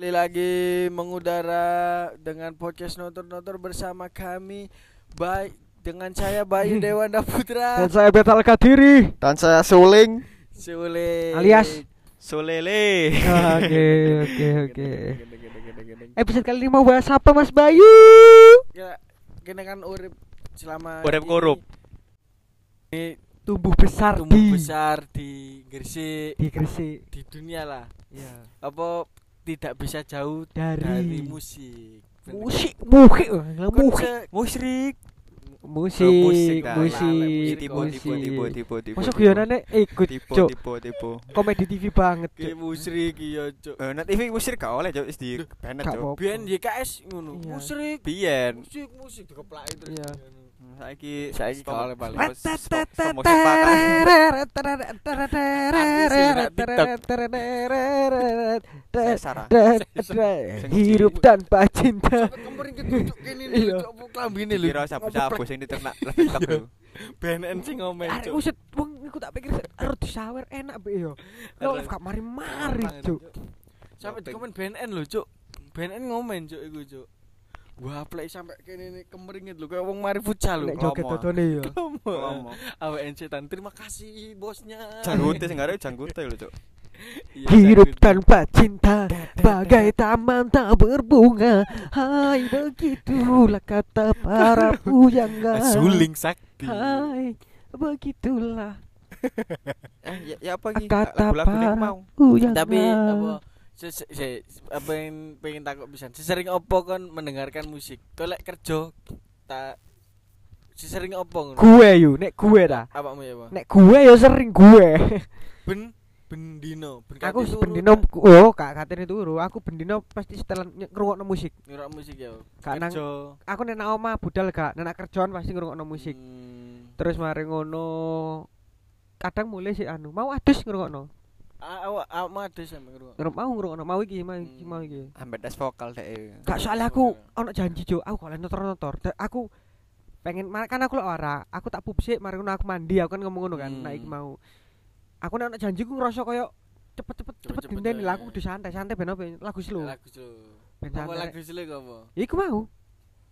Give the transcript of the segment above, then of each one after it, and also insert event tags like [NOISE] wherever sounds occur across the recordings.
Kembali lagi mengudara dengan podcast notor-notor bersama kami baik dengan saya Bayu Dewanda Putra Dan saya Betal Kadiri. Dan saya Suling Sule Alias? Solele. Oke, oke, [LAUGHS] oke. Episode kali ini mau bahas apa Mas Bayu? Ya, kan urip selama Urip korup. Ini Tumbuh besar tumbuh di besar di Gresik di Gresik. di dunia lah. Ya. Apa tidak bisa jauh Dari, dari musik. Bener. musik, musik, wah, musik, Konse- Musrik. musik, musik, dah. musik, Tipu tipu tipu tipu tipu. Masuk guyonane ikut, tipu Cuk. tipu tipu. Komedi TV banget, Ki Cuk. musrik iya, Cuk. Eh nek TV musrik gak oleh Cuk, wis di banet Gak Cuk. apa-apa. Biyen YKS ngono. Iya. Musrik. Biyen. Musik musik dikeplaki terus. Iya. Saiki Saiki paling. Sesara. Hidup tanpa cinta. Sampai kemarin keduduk kene Iya. lho, Cuk, klambine lho. Kira sabu-sabu sing diternak lho. BNN sing ngomen, Arek uset wong iku tak pikir harus disawer enak be yo. Lo Arek. gak mari-mari, Cuk. Sampai di komen BNN lho, Cuk. BNN ngomen, Cuk, iku, Cuk. Wah, play sampai kene ini kemeringit lho, kayak wong mari futsal lho. Nek joget dodone yo. [LAUGHS] Ngomong. AWN setan. Terima kasih bosnya. Janggute sing arek janggute lho Cuk. Iya, Hidup tanpa cinta bagai taman tak berbunga. Hai begitulah kata para [LAUGHS] pujangga. Suling sakti. Hai begitulah [LAUGHS] Eh, ya, ya apa iki? kata para mau. pujangga. Tapi apa se- apa yang pengen takut bisa sesering opo kon mendengarkan musik? Tolek kerja tak sesering opo ngono? Gue yuk, nek gue dah. apamu ya Bang? Nek gue yo sering gue. [LAUGHS] ben bendino ben aku bendino oh kak katene turu. Aku bendino pasti setelan ngrungokno musik. Ngira musik ya Gak nang- aku nek nang omah budal gak nek kerjaan pasti ngrungokno musik. Hmm. terus mari ngono kadang mulai sih anu mau adus ngrungokno awak awak mau ada sampe ngira ngrung mau ngrungokno mau iki mau iki Hmm. mau iki. Ambek das vokal dek. gak soalnya aku ono janji jo aku kalau notor-notor Da- aku pengen kan aku lho ora. Aku tak pup sih mari ngono aku mandi. Aku kan ngomong ngono kan Hmm. nah iki mau. Aku nek ono janji ku ngerasa koyo cepet-cepet cepet Cepet-cepet, gendeni ya. lah aku kudu santai santai ben apa lagu slow lagu slow ben apa santai. lagu slow kok apa? Ya iku mau.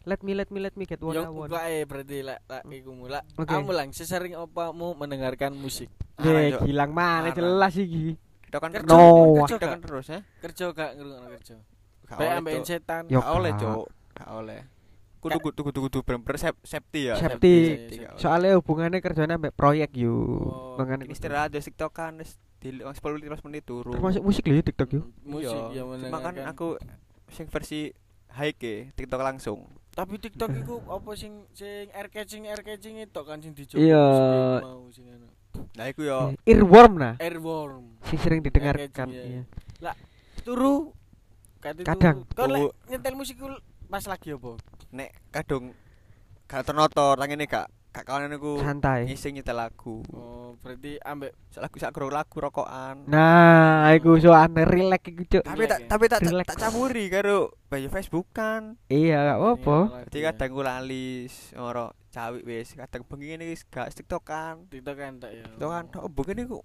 Let me let me let me get one want. buka eh berarti lah lah iku mula. Oke. Kamu lang sesering opamu mendengarkan musik. Cuk. gilang mana jelas iki. Kita kan Kerja, No. kerja kan terus ya. Kerja gak ngrungokno kerja. Gak oleh, setan. Yo. Gak oleh. Cuk. Gak oleh. Kudu kudu kudu kudu bener-bener sep- safety ya. Safety. Soalnya hubungannya kerjanya ambek proyek yo. Oh, Makanya istirahat di TikTokan wis di 10 15 menit turu. termasuk musik lho ya TikTok yo. musik Iya. ya kan mendengarkan. aku sing versi high ke TikTok langsung. Tapi TikTok iku apa sing sing air catching air catching itu kan sing dicoba Iya. Nah, iku yo Earworm nah. airworm Sing sering didengarkan. Iya. Iya. turu Kadang. turu. kon lek Turu. nyetel musik pas lagi apa nek kadung gak ternotor nang ngene gak gak kawan aku Santai. ngising nyetel lagu. oh berarti ambek Sak lagu sak lagu rokokan. Nah, iku so aneh relax iku cuk. tapi tak ya? tapi tak tak, campuri karo bayu Facebookan. Iya, gak apa-apa. Jadi kadang ku lali ora cawik wis, kadang bengi ngene wis gak TikTokan. TikTok kan tak ya TikTokan oh bengi ku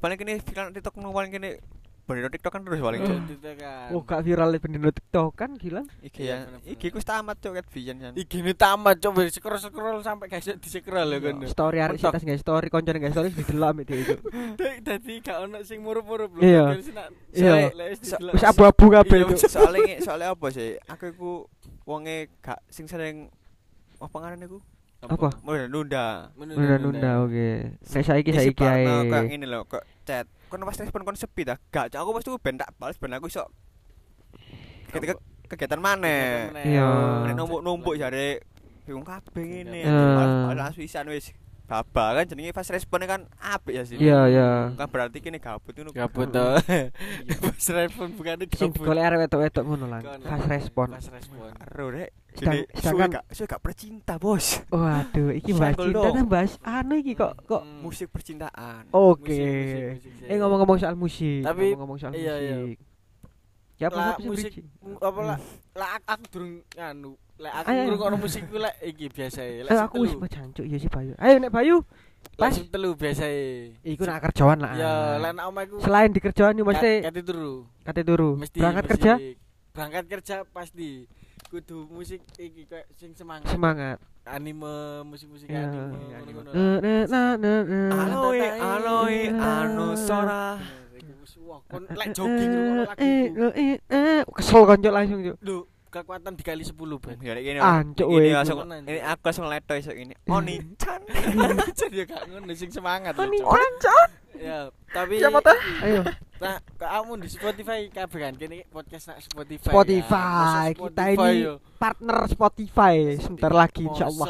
paling kene viral TikTok nang paling kene bener TikTokan terus paling Oh. TikTok kan Oh, gak viral bendino TikTok kan gila. Iki Iya, ya, bener-bener. iki ku tamat cuk ket vision kan. Iki ini tamat coba scroll scroll sampai iso di scroll ya kan. Story arek sitas nggak story, koncone nggak story didelok ambek dia [LAUGHS] itu. Dadi gak ono sing murup-murup lho. Iya. Iya. wis abu-abu kabeh Iya, itu. soalnya soalnya apa sih? Aku iku wonge gak sing sering apa ngaran iku? Apa? Mau nunda. Nunda-nunda oke. Nek saiki saiki kayak ae. ngene lho, kok chat. Kon pas respon kon sepi dah. Gak, Cuk, aku pasti ben tak balas ben aku iso ketika kegiatan maneh. Iya. Nek numpuk-numpuk jare bingung kabeh ngene. Eh. Malah pisan wis baba kan jenenge pas responnya kan apik ya sih. Iya, iya. Kan berarti kene gabut ngono. Gabut to. [LAUGHS] Pas respon bukan Sing gabut. digolek arek wedok-wedok ngono lah. Kon- Fast respon. Pas respon. Karo rek. Sedang- sedangkan- gak suwe gak percinta, Bos. Waduh, iki bahas cinta kan bahas anu iki kok kok Hmm. Musik percintaan. Oke. Musik. Eh ngomong-ngomong soal musik, Tapi- ngomong-ngomong soal iya, iya. musik. Ya apa musik apa lah lah aku, durung anu lek aku ayo. ngrungokno musik ku lek iki biasa lek Eh aku wis jancuk ya sih Bayu. Ayo nek Bayu Pas telu biasa. iku nak kerjaan lah. Ya, lan nak omahku. Selain di kerjaan yo mesti kate turu. kate turu. Berangkat kerja Berangkat kerja pasti kudu musik iki kayak sing semangat. semangat. Anime, musik-musik Ya. anime. Iya, na na. Aloe, aloe, anu sora. Kon lek jogging ngono lagi. Eh, eh, eh, kesel konco langsung Cuk. Duh, kekuatan dikali 10 ben. Ya nek. Ancuk, ini langsung ini aku langsung leto esuk ini. [LAUGHS] Oni-chan. [LAUGHS] Jadi ya gak ngono sing semangat. lho, Oni. Chan. Ya, tapi Siapa tuh? Ayo. Nah, kamu di Spotify kabeh kan kene podcast nak Spotify. Spotify. Masa kita Spotify, ini yo. partner Spotify sebentar lagi insyaallah.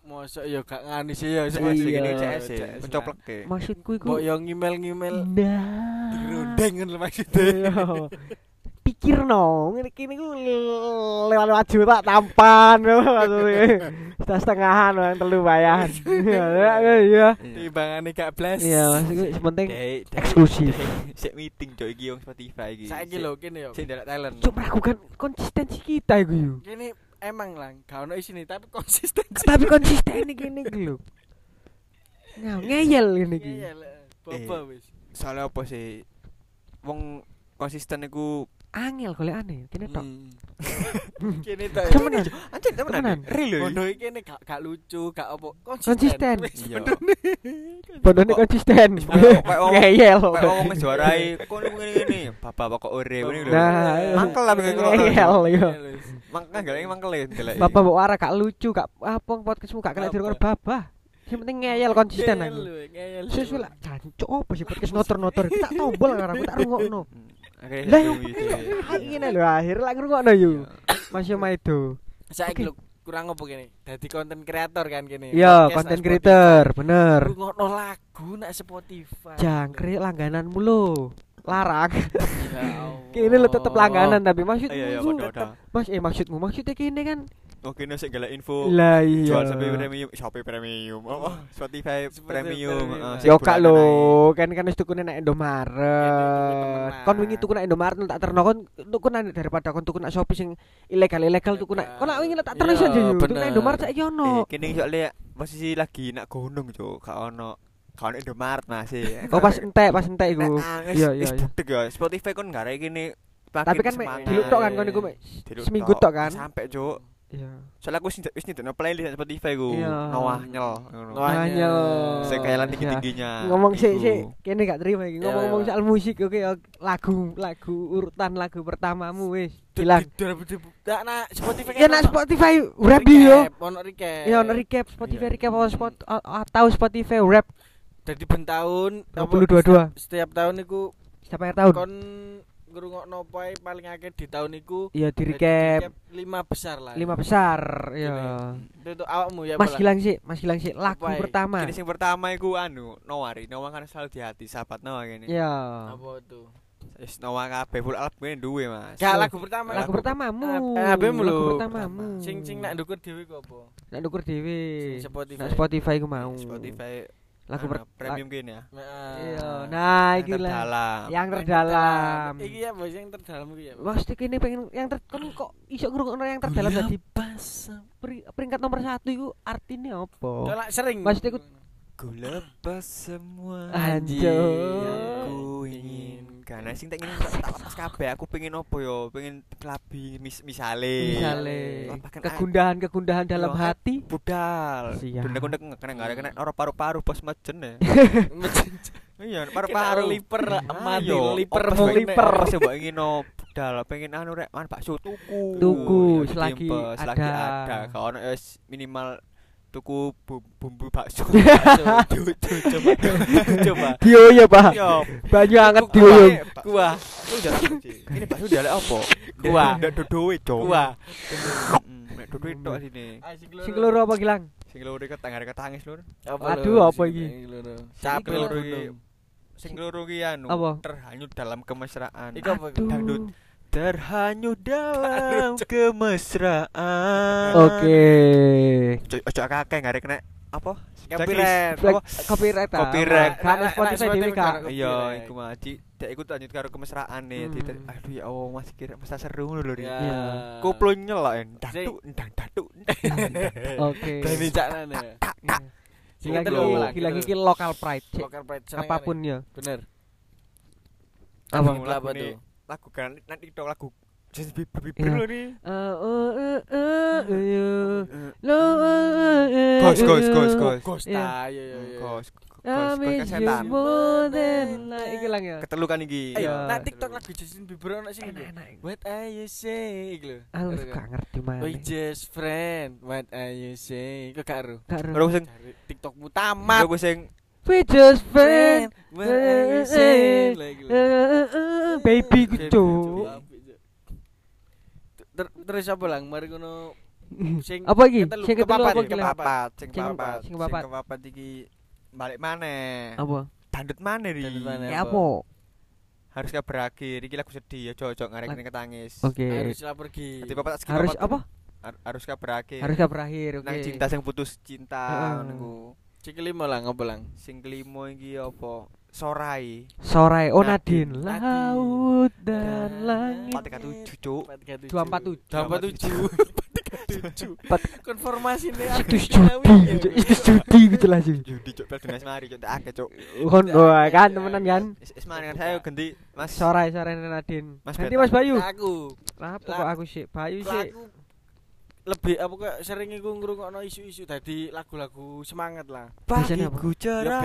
Mosok yo gak ngani sih ya Iya. Masih gini Iya. CS ya. Mencoplek ke. Maksudku iku Mbok yo ngimel-ngimel Nah. dirundeng ngono maksudnya. [LAUGHS] Iya. Pikir no, ngene kene ku lewat juta tampan maksudnya. Sudah setengahan yang telu bayaran. [LAUGHS] Iya. Timbangane gak blas. Iya, maksudku Dek, dek, eksklusif. Sik meeting cok iki wong Spotify iki. Saiki lho kene yo. Sik ndelok talent. Cuk melakukan konsistensi kita iku yo. Kene emang lah gak ono isine tapi konsisten. Tapi konsisten iki iki lho. Ngau ngeyel ngene iki. Iya. Bobo wis. Soalnya apa sih? Wong konsisten iku Angel golek aneh, kene tok. Hmm. [LAUGHS] Kene tok. Temenan. anjir temenan. Real lho. Bondo iki kene gak gak lucu, gak apa Konsisten. Iya. Bondone Kok- [LAUGHS] konsisten. [LAUGHS] Ngeyel. Wong ngejuarai kok ngene ngene. Bapak pokok ore ngene lho. Nah, iya. mangkel lah ngerokok. Ngeyel yo. Mangkel gak mangkel ya delek. Bapak mbok ora gak lucu, gak apa podcastmu gak kena dirokok babah. Sing penting ngeyel konsisten aku. Sus lah jancuk apa sih podcast notor-notor tak tombol karo aku tak rungokno. Lah, satu yo. gitu. Ngene lho akhir lak ngrungokno yo. Mas yo maido. Saiki lho kurang apa kene? Dadi konten kreator kan kene. Iya, konten nak creator, bener. Spotify. Rungokno lagu nak Spotify. Jangkrik langgananmu lho. Larang. Ya Allah. [LAUGHS] Kene lho tetep langganan tapi maksudmu Iya iya. Mas eh maksudmu maksudnya kene kan Oke, nek sik galak info. lah iya. Jual sampai premium, Shopee premium. Oh, Spotify Spotify premium. sing Yo kak lho, kan kan wis nek Kene tuku Indomaret. Kon wingi tuku nek Indomaret tak terno kon tuku nang daripada kon tuku nang Shopee sing ilegal-ilegal tuku nek. Kon nak wingi tak terno aja yo. Tuku bener. nang Indomaret saiki ono. Eh, kene soalnya posisi lagi nak gunung, Cuk. Gak ono gak ono Indomaret masih. [LAUGHS] Oh pas entek, pas entek iku. Iya, Iya, iya, iya. ya. Spotify kon gak arek kene Tapi kan mek diluk tok kan kon iku seminggu tok kan. Sampai, Cuk. Iya. Soalnya aku wis wis nyedekno playlist Spotify ku. Iya. Nawah nyel ngono. Nawah Hanya Saya kayak lan tinggi-tingginya. ngomong sih Iku. sih kene gak terima iki Ya, ngomong-ngomong soal musik oke lagu lagu urutan lagu pertamamu wis bilang Tak nak Spotify ya nak Spotify rap di yo Ono recap. ya ono recap Spotify Iya. recap atau spot a- atau Spotify rap Dadi ben tahun 2022 setiap tahun iku setiap akhir tahun kon ngrungokno ae paling akeh di tahun iku iya di recap lima besar lah. lima besar ya Itu untuk awakmu ya. Mas? Gilang sih Mas Gilang sih lagu eh? pertama Kini sing pertama iku anu, Nawari. Nawa kan selalu di hati sahabat Nawa kene. ya Apa tuh? Wis Nawa kabeh full album kene duwe, Mas. Gak Loh, lagu pertama. lagu pertamamu Eh, albummu lagu lho. pertamamu Sing sing nak ndukur dhewe ku apa? nak ndukur dhewe Spotify. nak Spotify ku mau Spotify lagu anu, per premium kene ya. Nah. iya nah Yang iki lah terdalam. yang terdalam Iki ya bos yang terdalam iki ya. Mas Dik ini pengen yang ter kan kok iso ngrungokno yang terdalam dadi peri- peringkat nomor satu itu artinya apa? Tolak sering. Dik Ku lepas semua Anjir. yang ku inginkan. Nah, sing tak ingin tak lepas kabeh. Aku pengen opo yo? Pengen kelabi mis misale. misale Lampakan kegundahan-kegundahan dalam Yo, hati budal. Siap. Bunda-bunda kena kena kena ora paru-paru pas mejen ya. [LAUGHS] Iya, Paru-paru liper mati liper bae liper. Pas mbok ingin no budal, pengen anu rek, man bakso tuku. Tuku, selagi diempes, selagi ada. ada. Kalau wis minimal tuku bu- bumbu [LAUGHS] bakso. Coba coba coba. Dio ya Pak Yo, banyu anget tuku dio wae, Pak. Kuah. Lu. Ini bakso dalek apa? Kuah. Ndak dodowe, Cok. Kuah. Mm, Nek dodowe tok sini. sing keloro apa Gilang Sing loro iki ketangare ketangis lur. Aduh, apa iki? Iki loro iki. Sing loro ki anu, terhanyut dalam kemesraan. Iku apa? Aduh. Dangdut. Terhanyut dalam kemesraan. oke Ojo ojo akeh ngarek nek apa? Copyright. Copyright. Copyright. nah, Spotify dhewe Kak Iya, Copyright. iku mah Ci. Dek iku lanjut karo kemesraan nih. Hmm. Aduh ya Allah, masih kira mesti seru ngono lho. Ya. Iya. Koplo nyelok en. Sing- Datu, ndang datu. oke Dani caknane. Iya. Sing Kita lagi lagi iki local pride. Local pride Apa pun ya. Bener. Apa? Apa tuh? Lagu kan nanti TikTok lagu Justin Bieber Bieber Iya. lo nih. Lo, Ghost, ghost, ghost, ghost. Ghost Iya. ah, iya. Ghost, ghost, miss ghost you setan. more than life. Iki lang ya. Ketelu kan iki. Ayo, nah TikTok lagu Justin Bieber ono sing iki. What are you saying iki lho. Aku gak kan? ngerti mana. We just friend. What are you saying? Kok gak ero? Gak ero. TikTokmu tamat. Terus sing We just friend. [LAUGHS] Baby ku Baby, cuk. apik, Cuk. Ter- Terus apa lang? Mari ngono sing Apa iki? Sing ketelu kepapat, apa iki? kepapat. kepapat, sing Sing- kepapat, sing sing kepapat. kepapat iki balik maneh. Apa? Dandut maneh ri. Dandut maneh. Ya apa? Harus gak berakhir. Iki lagu sedih ya cocok ngarek ning ketangis. Oke. Haruslah pergi. Papat skip Harus apa? Har- Harus gak berakhir. Harus gak berakhir. Oke. Nang cinta sing putus cinta ngono ku. Sing kelima lang apa lang? Sing kelima iki apa? Sorai. Sore oh Nadine. Nadine laut dan langit 437 cuk. 247. 247. 247. Pat- Konformasi nih. Itu judi, itu judi gitu langsung. Judi cuk pel dinas mari cuk tak akeh cuk. Kon kan temenan kan. Is is mari kan saya ganti Mas Sore sore Nadine. Beta. Mas Bayu. Aku. Lah kok aku sih? Bayu sih. Lebih apa kok sering iku ngrungokno isu-isu dadi lagu-lagu semangat lah. Pagiku Ya cerah.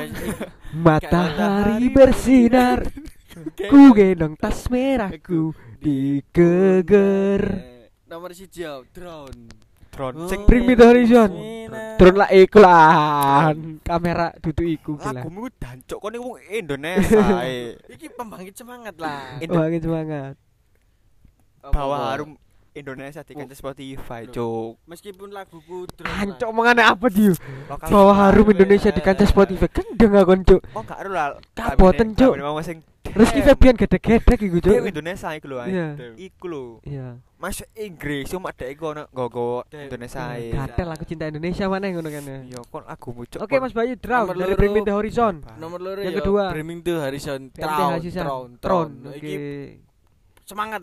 Matahari bersinar, [LAUGHS] ku gendong tas merahku di geger. Eh, nomor siji ya, drone. Drone sing Bring me the horizon. Turun lah iku lah. Kamera dudu iku ki lah. lagumu dancuk kon iku wong Indonesia ae. [LAUGHS] Iki pembangkit semangat lah. Indo- Wah, semangat. Bawa harum Indonesia di kancah Spotify cuk. Meskipun laguku drone. Hancuk omongannya apa dia? Bawa harum. Indonesia di kancah Spotify. Kendeng aku cuk. Oh gak ero lah. Kaboten, sing Rizky Febian gede-gede iku cuk. Dewe Indonesia iku lho. Iya. Iku lho. Iya. Masuk Inggris cuma dek iku ono gogo. Indonesia ae. Gatel aku cinta Indonesia mana ngono kan ya. Yo kon lagumu cuk. Oke Mas Bayu Drown Nomor dari Me The Horizon. Nomor loro Yang ya, kedua. Dreaming to Horizon. Tron, Tron. Tron. Oke. Iki semangat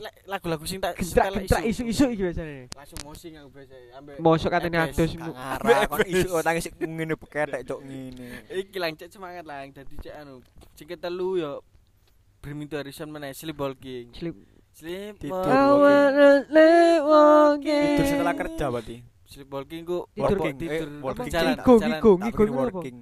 le- lagu-lagu sing tak Gentrak setelek gentrak isu-isu iki biasanya. Langsung mosing aku biasa ambek Mosok FS. adus. Ngarah kon isu otak sik ngene beketek cuk ngene. Iki lang cek semangat lah dadi cek anu. Sing ketelu yo Dreaming to Horizon meneh Sleep Walking. Sleep. Sleep Walking. walking. Tidur setelah kerja berarti. Sleepwalking ku Tidur. working, Eh, tidur working. jalan, jalan. working.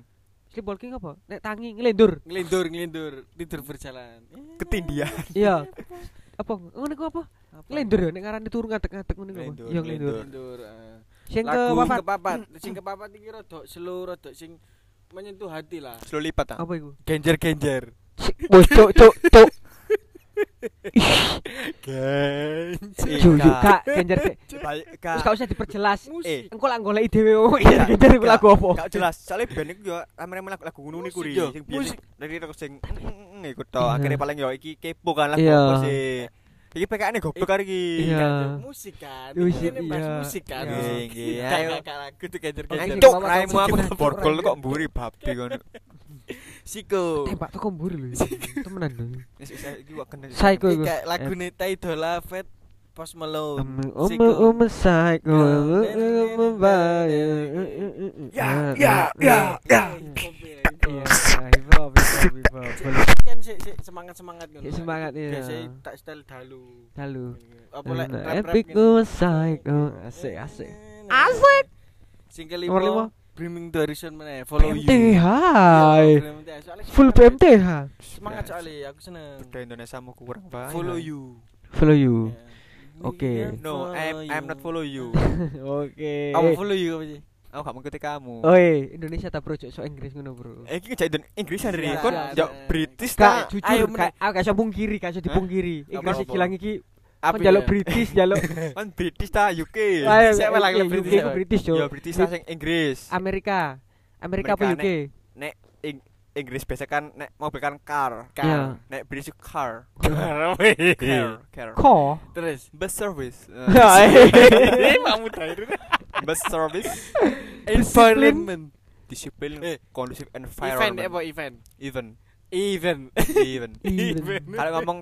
Sleep walking apa? Nek tangi ngelendur. Ngelindur, ngelindur, tidur berjalan. Ketindian. Iya. [LAUGHS] Apa? Ngono iku apa? Ngelendur ya nek ngarani turu ngadeg-ngadeg ngono iku. apa? Ngelendur, Iya ngelendur. Ngelindur. eh. Sing ke papat. kepapat, sing kepapat iki rada slow, rada sing menyentuh hati lah. Slow lipat ah. Apa iku? Genjer-genjer. Bos cuk cuk cuk. Genjer. Cuk cuk kak genjer kek. Baik Wis gak usah diperjelas. Eh. Engko lak goleki dhewe oh iya genjer iku lagu apa? Gak jelas. Soalnya band iku yo amene lagu lagu ngono niku ri Musik yo, sing biyen dari terus sing mm, iku to. Akhirnya paling yo iki kepo kan lagu Iya. apa sih. Iki PKN goblok kari iki. Iya. Musik kan. Musik, Ini bahas iya. musik kan. Iya. Nggih, gak, lagu tuh genjer-genjer. Raimu Bapak, aku Bapak, borgol Bapak. kok mburi babi ngono. Siko. Tembak teko mburi lho. Temenan lho. Psycho iku. kayak lagu Nita Idola Fat Post Malone. Siko. om psycho Ya, ya, ya, ya. Hop, hip hop. Boleh. kan semangat-semangat ngono. Sik semangat, iya. Biasanya tak style dalu. Lalu. Apa lek rap-rap Epic psycho. Asik, asik. Asik. Sing kelima. Brimming to Horizon meneh, follow you. BMTH. Iya, BMTH. Soalnya Full semangat. BMTH. Semangat soalnya aku seneng. Budaya Indonesia mau kurang banget. Follow you. Follow you. Ya. Oke. No, I'm I'm not follow you. [LAUGHS] Oke. Aku follow you apa sih? Aku gak mengikuti kamu. Oi, Indonesia tak bro, so Inggris ngono, Bro. Eh, iki ngejak Indon- Inggris dari Iya, kon iya, iya. British ta. jujur, Ayo, kak, aku gak iso pungkiri, gak iso dipungkiri. Inggris Apa? jaluk ya? British, jaluk [LAUGHS] Kan British ta UK. Siapa iya, lagi iya, British, UK ku British, Yo. British ta sing Inggris. Amerika. Amerika apa UK? Nek Ing- Inggris biasa kan nek mobil kan car. Iya. Nek British [LAUGHS] car. Car. Car. Car. Ko. Terus Bus service. [LAUGHS] Eh, kamu tadi Bus service. environment Disiplin Eh, kondusif event environment. apa event Even. event Even. Even. Kalau ngomong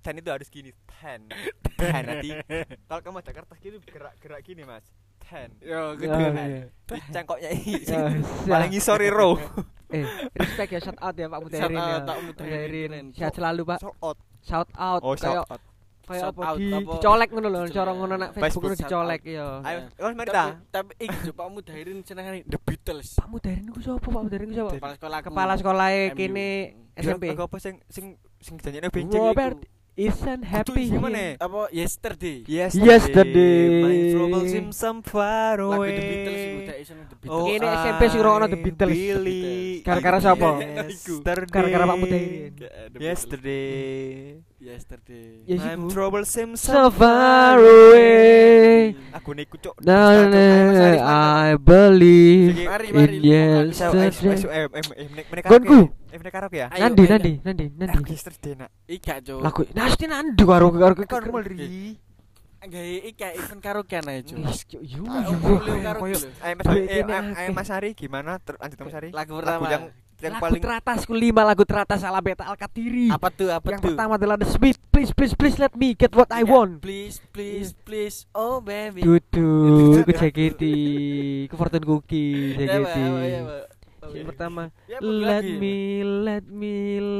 ten itu harus gini ten [LAUGHS] ten nanti kalau kamu ada kertas gitu gerak gerak gini mas hand. Yo, gitu. iya. Cangkoknya Ya, i. siap. Paling ngisor ro. [LAUGHS] Eh, respect ya shout out ya Pak Shout Mudairin ya. out, Pak Mudairin. Mudairin. Sehat selalu Pak. Shout out. Shout out. Oh, shout out. kayak apa di dicolek ngono lho, cara ngono nak Facebook ngono dicolek ya. Ayo, oh mari ta. tapi iki Jo, Pak Mudairin jenengane The Beatles. Pak Mudairin iku sapa Pak Mudairin iku sapa? Kepala sekolah Kepala sekolah kene SMP. Aku apa sing sing sing janjine benceng Robert isn't happy. Gimana? apa yesterday Yesterday. My trouble seems some far lagu away. The Beatles iku udah isen The Beatles Oh, Ini SMP sing ngrungokno The Beatles. believe Gara-gara siapa? Yesterday. Gara-gara Pak Mudairin. The Beatles. Yesterday. Yesterday Ya My siku. trouble seems So far away. Aku niku cuk. Cuk, Mas Arif, nah, I believe in yesterday. eh, eh, eh, Gonku. karaoke. Eh, karaoke ya? Ayo, Nandi, ayo. nandi, nandi, nandi. Eh, yesterday nak. ika Jo Lagu nasti nandu karo karo Kan mulri. gawe ika event karaokean aja Jo Wis, yo yo. Karaoke. Ayo Mas Duit Ari, eh, ayo akeh. Mas Ari gimana? Lanjut Mas Ari. lagu Lagu pertama yang yang lagu paling teratasku lima lagu teratas ala beta al katiri. apa tuh apa Yang tuh pertama adalah The Smith. Please, please, please let me get what I Iya, want. please please please oh baby Dudu, ke JKT, ke Fortune Cookie, JKT. iya. Oh, Yang iya. pertama, Ya, let me, let me,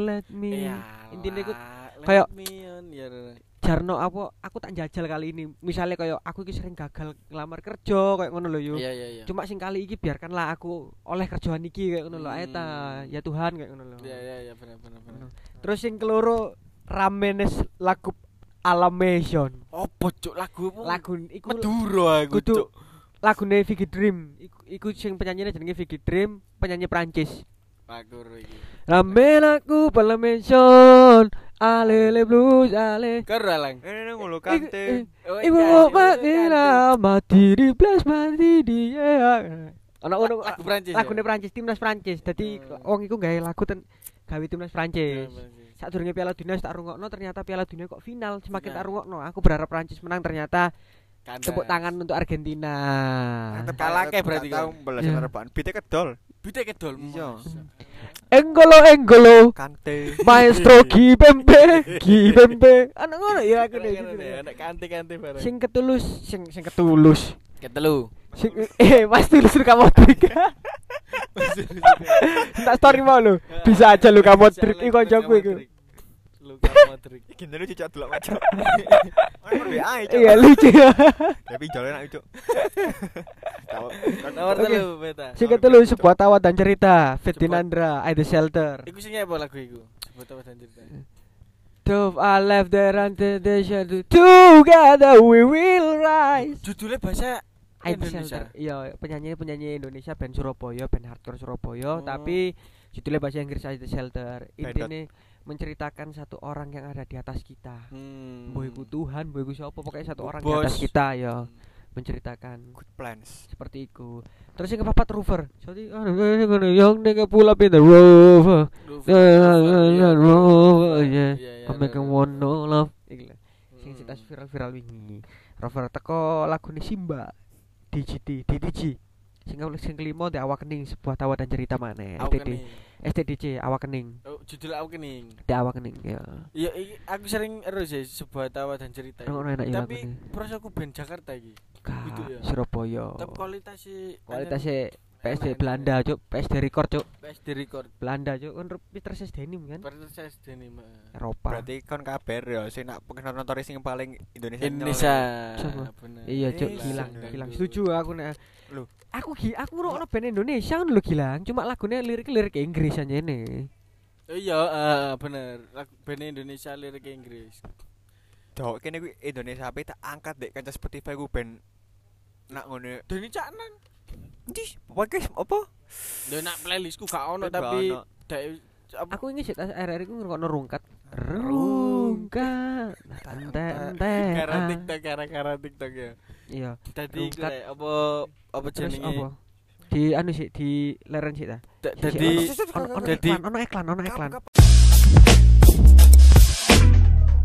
let me. Iya, Intinya let kayak- ya, ya. Jarno apa aku tak jajal kali ini. Misalnya kayak aku iki sering gagal ngelamar kerja kayak ngono lho yo. Iya iya iya. Cuma sing kali iki biarkanlah aku oleh kerjaan iki kayak ngono lho. Ta, Hmm. ya Tuhan kayak ngono lho. Iya iya iya benar benar benar. Terus sing keloro Ramenes lagu Alamation. Apa cuk lagu apa? Lagu iku Madura aku kudu cuk. lagune Vicky Dream. Iku, iku sing penyanyine jenenge Vicky Dream, penyanyi Prancis. Lagu iki. Ramen aku Alamation. Alele blues ale. Karo lang. Ini ngulu Iku- kante. Oh, Ibu iya, makira mati di plus mati di ya. Ana ngono Lagu Prancis. lagune Prancis timnas Prancis. Dadi Hmm. wong iku gawe lagu ten gawe timnas Prancis. Saat durunge Piala Dunia tak rungokno ternyata Piala Dunia kok final semakin tak rungokno aku berharap Prancis menang ternyata tepuk tangan untuk Argentina Kalah ke berarti Tahu belas harapan. Bite kedol. Bite kedol. Iya. Enggolo enggolo Kante. maestro Kipembe Kipembe anak ngono ya aku gitu deh. Anak kanti-kanti bareng. sing ketulus sing sing ketulus ketelu. sing eh mas tulus lu kamu trik tak story mau lu bisa aja lu kamu trik iku kancaku iku Luka Modric. [LAUGHS] Gini lu cocok delok macam. [LAUGHS] Iya lucu [LAUGHS] Tapi jalan nak. Tahu. Nomor telu beta. sing ketulus sebuah tawa dan cerita Ferdinandra I the shelter Iku sing apa lagu iku? Sebut apa dan cerita. Dove I left there until the shadow Together we will rise Judulnya bahasa I the Indonesia. shelter Iya penyanyi penyanyi Indonesia band Surabaya band hardcore Surabaya Oh. Tapi judulnya bahasa Inggris I the shelter Band Intinya menceritakan satu orang yang ada di atas kita Hmm. Mbok iku Tuhan, mbok iku siapa pokoknya satu orang di atas bos. kita ya Hmm. menceritakan Good plans. seperti itu. Terus yang kepapat Rover. Jadi yang up in the Rover. Rover, Yeah, Rover, yeah. Iya, iya, Come make ada, a ada. one no love. Sing Hmm. sitas viral-viral wingi. Rover teko lagune Simba. DGT, DDG. Sing sing kelima di awak kening sebuah tawa dan cerita mana kening. STDC awak kening Oh, judul aku kening. di awak kening ya Iya, iki aku sering erus ya sebuah tawa dan cerita. Ngono enak ya Tapi lagune. pros aku band Jakarta iki. Gitu ya. Surabaya Tapi kualitasnya kualitasnya PSD Belanda cuk PSD record cuk PSD record. Belanda cuk kan Peter Denim kan Persis denim. Eropa Berarti kon kabar ya sing nak pengen nonton sing paling Indonesia. Indonesia. Iya cuk Eh, gilang sedang gilang dulu. setuju aku nek Loh. aku gi aku ngrungokno band Indonesia kan lho gilang cuma lagunya lirik-lirik Inggris aja ini Oh iya, eh, bener. Lagu band Indonesia lirik Inggris. Dok kene kuwi Indonesia apa tak angkat dek kanca Spotify ku ben nak ngono. Deni Caknan. Endi? Podcast apa? Lho nak playlistku gak ono tapi dek apa aku ingin sih RR ku ngrungokno rungkat rungkat enten gara enten TikTok gara-gara TikTok ya. Iya. Tadi iku lek, apa apa jenenge? apa? Di anu sih di leren sih ta? Dadi ono- ono Dadi- iklan ono iklan ono iklan